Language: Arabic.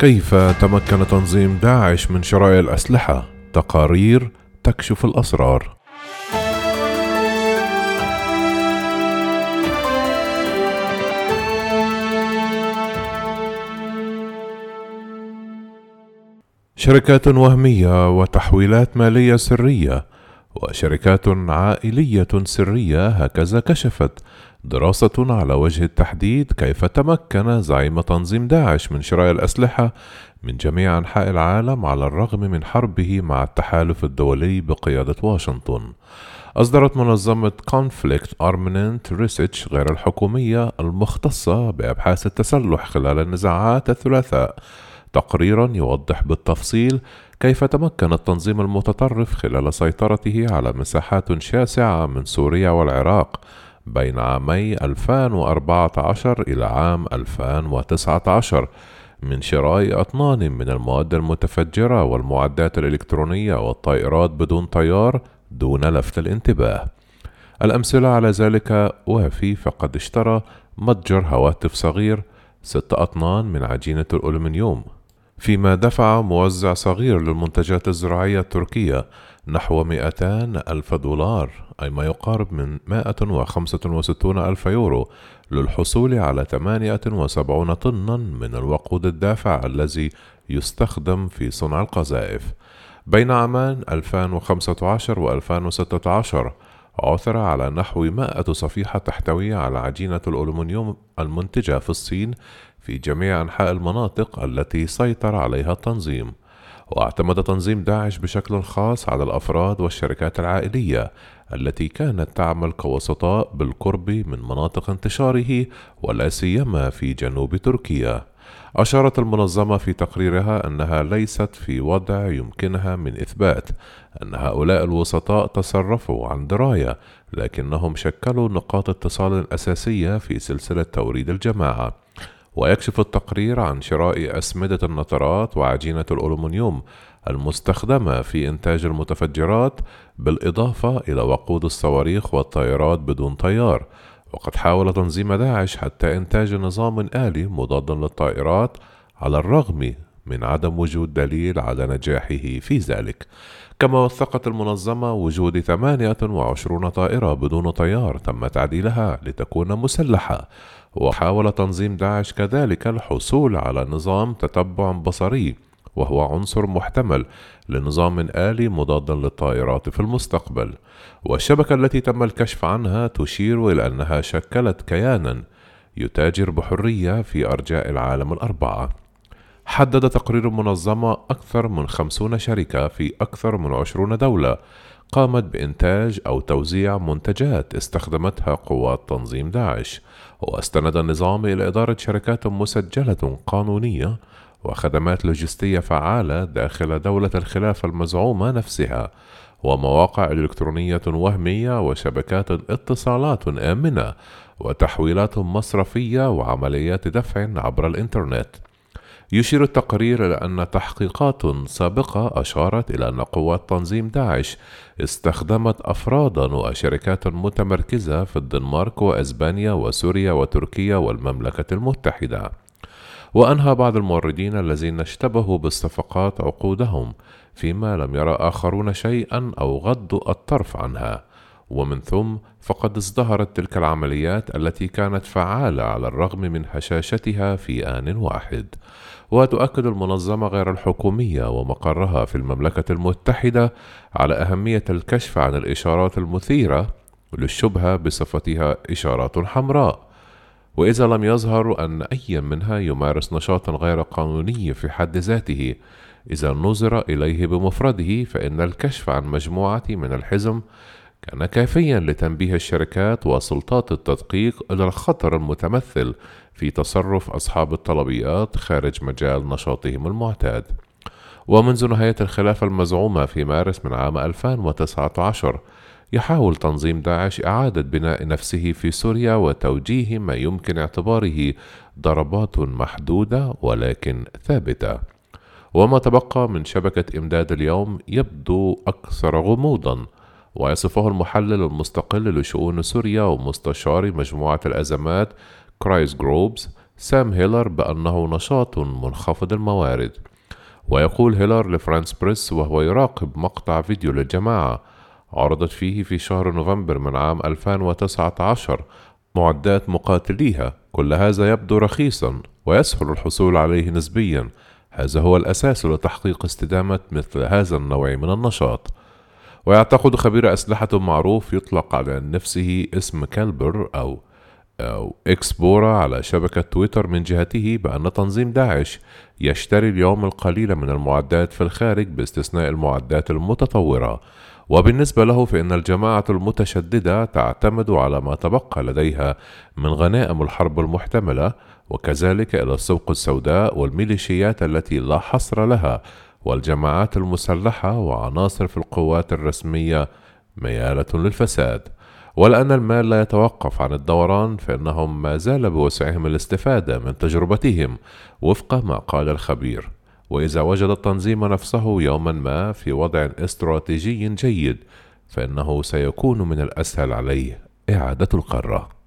كيف تمكن تنظيم داعش من شراء الأسلحة؟ تقارير تكشف الأسرار شركات وهمية وتحويلات مالية سرية وشركات عائلية سرية هكذا كشفت دراسة على وجه التحديد كيف تمكن زعيم تنظيم داعش من شراء الأسلحة من جميع أنحاء العالم على الرغم من حربه مع التحالف الدولي بقيادة واشنطن. أصدرت منظمة Conflict Armament Research غير الحكومية المختصة بأبحاث التسلح خلال النزاعات الثلاثاء تقريرا يوضح بالتفصيل كيف تمكن التنظيم المتطرف خلال سيطرته على مساحات شاسعة من سوريا والعراق بين عامي 2014 إلى عام 2019 من شراء أطنان من المواد المتفجرة والمعدات الإلكترونية والطائرات بدون طيار دون لفت الانتباه. الأمثلة على ذلك وافي فقد اشترى متجر هواتف صغير ست أطنان من عجينة الألمنيوم فيما دفع موزع صغير للمنتجات الزراعية التركية نحو 200 ألف دولار أي ما يقارب من 165 ألف يورو للحصول على 78 طنا من الوقود الدافع الذي يستخدم في صنع القذائف. بين عامان 2015 و 2016 عثر على نحو 100 صفيحة تحتوي على عجينة الألومنيوم المنتجة في الصين في جميع أنحاء المناطق التي سيطر عليها التنظيم واعتمد تنظيم داعش بشكل خاص على الأفراد والشركات العائلية التي كانت تعمل كوسطاء بالقرب من مناطق انتشاره ولا سيما في جنوب تركيا. أشارت المنظمة في تقريرها أنها ليست في وضع يمكنها من إثبات أن هؤلاء الوسطاء تصرفوا عن دراية لكنهم شكلوا نقاط اتصال أساسية في سلسلة توريد الجماعة. ويكشف التقرير عن شراء أسمدة النترات وعجينة الألومنيوم المستخدمة في إنتاج المتفجرات بالإضافة إلى وقود الصواريخ والطائرات بدون طيار. وقد حاول تنظيم داعش حتى إنتاج نظام آلي مضاد للطائرات على الرغم من عدم وجود دليل على نجاحه في ذلك. كما وثقت المنظمة وجود 28 طائرة بدون طيار تم تعديلها لتكون مسلحة وحاول تنظيم داعش كذلك الحصول على نظام تتبع بصري وهو عنصر محتمل لنظام آلي مضاد للطائرات في المستقبل. والشبكة التي تم الكشف عنها تشير إلى أنها شكلت كيانا يتاجر بحرية في أرجاء العالم الأربعة. حدد تقرير المنظمة أكثر من خمسون شركة في أكثر من عشرون دولة قامت بإنتاج أو توزيع منتجات استخدمتها قوات تنظيم داعش. واستند النظام إلى إدارة شركات مسجلة قانونية وخدمات لوجستية فعالة داخل دولة الخلافة المزعومة نفسها ومواقع إلكترونية وهمية وشبكات اتصالات آمنة وتحويلات مصرفية وعمليات دفع عبر الإنترنت. يشير التقرير إلى أن تحقيقات سابقة أشارت إلى أن قوات تنظيم داعش استخدمت أفرادا وشركات متمركزة في الدنمارك وأسبانيا وسوريا وتركيا والمملكة المتحدة. وأنهى بعض الموردين الذين اشتبهوا بالصفقات عقودهم فيما لم يرى آخرون شيئا أو غضوا الطرف عنها. ومن ثم فقد ازدهرت تلك العمليات التي كانت فعالة على الرغم من هشاشتها في آن واحد. وتؤكد المنظمة غير الحكومية ومقرها في المملكة المتحدة على أهمية الكشف عن الإشارات المثيرة للشبهة بصفتها إشارات حمراء. وإذا لم يظهر أن أي منها يمارس نشاطا غير قانوني في حد ذاته إذا نظر إليه بمفرده فإن الكشف عن مجموعة من الحزم كان كافيا لتنبيه الشركات وسلطات التدقيق إلى الخطر المتمثل في تصرف أصحاب الطلبيات خارج مجال نشاطهم المعتاد. ومنذ نهاية الخلافة المزعومة في مارس من عام 2019 يحاول تنظيم داعش إعادة بناء نفسه في سوريا وتوجيه ما يمكن اعتباره ضربات محدودة ولكن ثابتة. وما تبقى من شبكة إمداد اليوم يبدو أكثر غموضًا ويصفه المحلل المستقل لشؤون سوريا ومستشار مجموعة الأزمات كرايسز جروب سام هيلر بأنه نشاط منخفض الموارد. ويقول هيلر لفرانس بريس وهو يراقب مقطع فيديو للجماعة عرضت فيه في شهر نوفمبر من عام 2019 معدات مقاتليها. كل هذا يبدو رخيصا ويسهل الحصول عليه نسبيا. هذا هو الأساس لتحقيق استدامة مثل هذا النوع من النشاط. ويعتقد خبير أسلحة معروف يطلق على نفسه اسم كالبر أو أو إكسبورا على شبكة تويتر من جهته بأن تنظيم داعش يشتري اليوم القليل من المعدات في الخارج باستثناء المعدات المتطورة. وبالنسبة له فإن الجماعة المتشددة تعتمد على ما تبقى لديها من غنائم الحرب المحتملة وكذلك إلى السوق السوداء والميليشيات التي لا حصر لها والجماعات المسلحة وعناصر في القوات الرسمية ميالة للفساد. ولأن المال لا يتوقف عن الدوران فإنهم ما زال بوسعهم الاستفادة من تجربتهم وفق ما قال الخبير. وإذا وجد التنظيم نفسه يوما ما في وضع استراتيجي جيد فإنه سيكون من الأسهل عليه إعادة القارة